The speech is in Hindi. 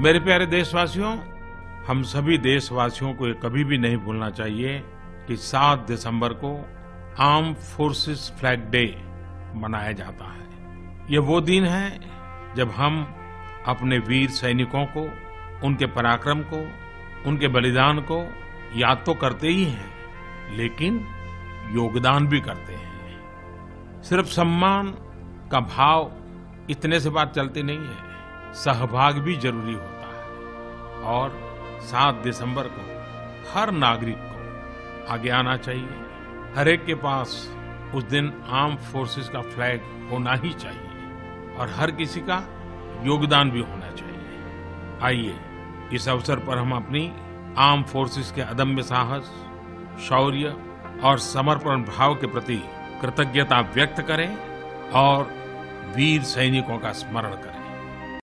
मेरे प्यारे देशवासियों, हम सभी देशवासियों को ये कभी भी नहीं भूलना चाहिए कि 7 दिसंबर को आर्म फोर्सेस फ्लैग डे मनाया जाता है। ये वो दिन है जब हम अपने वीर सैनिकों को, उनके पराक्रम को, उनके बलिदान को याद तो करते ही हैं, लेकिन योगदान भी करते हैं। सिर्फ़ सम्मान का भाव इतने से बात चलती नहीं है। सहभाग भी ज़रूरी होता है। और 7 दिसंबर को हर नागरिक को आगे आना चाहिए। हर एक के पास उस दिन आर्म फोर्सेस का फ्लैग होना ही चाहिए और हर किसी का योगदान भी होना चाहिए। आइए, इस अवसर पर हम अपनी आर्म फोर्सेस के अदम्य साहस, शौर्य और समर्पण भाव के प्रति कृतज्ञता व्यक्त करें और वीर सैनिकों का स्मरण करें।